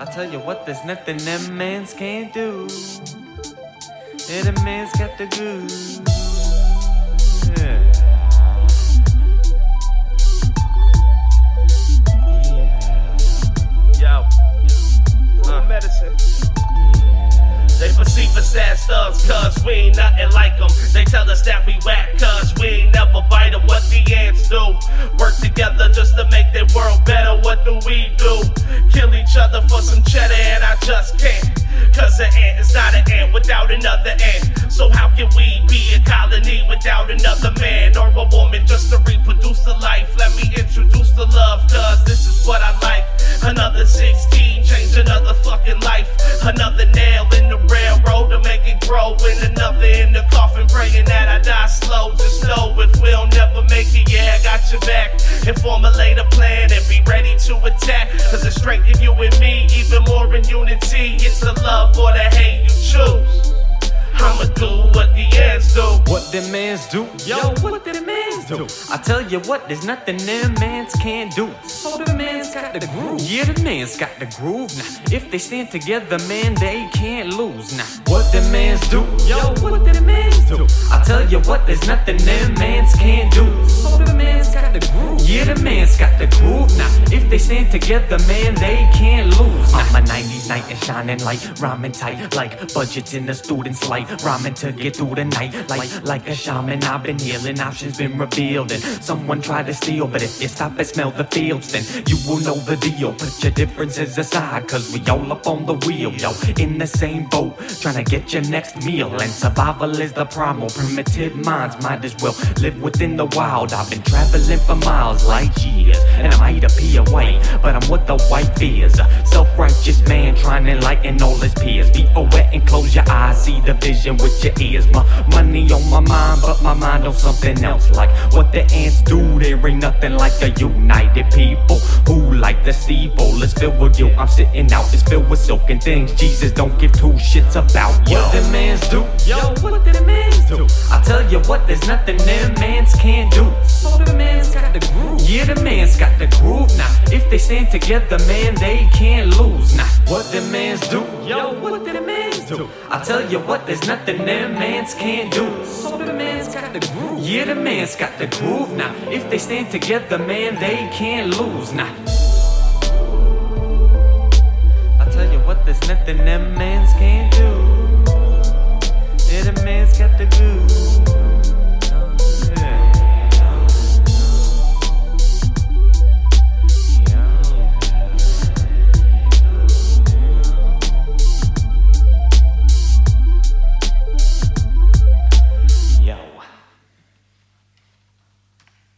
I tell you what, there's nothing them mans can't do. Yeah, the man's got the goods. Yeah. Yo, medicine. They perceive us as thugs, cuz we ain't nothing like them. They tell us that we whack, cuz we ain't never bite them. What the ants do? Work together just to make their world better. Just can't. Cause an ant is not an ant without another ant. So how can we be a colony without another man or a woman just to reproduce the life? Let me introduce the love, cuz this is what I like. Another 16, change another fucking life. Another nail in the railroad to make it grow. And another in the coffin praying that I die slow. Just know if we'll never make it, yeah, I got your back. And formulate a plan and be ready to attack. Cause it's strength in you and me, even more in unity. It's the love or the hate you choose. I'ma do what the ants do. What the mans do? Yo, what the mans do? I tell you what, there's nothing them mans can't do. So the man's got the groove. Yeah, the man's got the groove. Now, if they stand together, man, they can't lose. Now, what the mans do? Yo, What, there's nothing them mans can't do. So the man's got the groove. Yeah, the man's got the groove. Now, if they stand together, man, they can't lose. Now, I'm a 90s knight and shining light, rhyming tight like budgets in the student's light. Rhyming to get through the night, like like a shaman. I've been healing, options been revealed, and someone tried to steal. But if you stop and smell the fields, then you will know the deal. Put your differences aside, cause we all up on the wheel, yo. In the same boat, trying to get your next meal. And survival is the primal. Primitive minds might as well live within the wild. I've been traveling for miles, light years, and I might appear white, but I'm what the white fears. A self-righteous man trying to enlighten all his peers. Be aware and close your eyes, see the vision with your ears. My money on my mind, but my mind on something else. Like what the ants do, there ain't nothing like a united people who like the steeple. It's filled with you. I'm sitting out, it's filled with silken things. Jesus don't give two shits about. Yo. What the mans do? Yo, what the mans do? You what, there's nothing them mans can't do. So the man's got the groove. Yeah, the man's got the groove now. If they stand together, man, they can't lose now. What the mans do? Yo, what the mans do? I tell you what, there's nothing them mans can't do. So the man's got the groove. Yeah, the man's got the groove now. If they stand together, man, they can't lose now. I tell you what, there's nothing them mans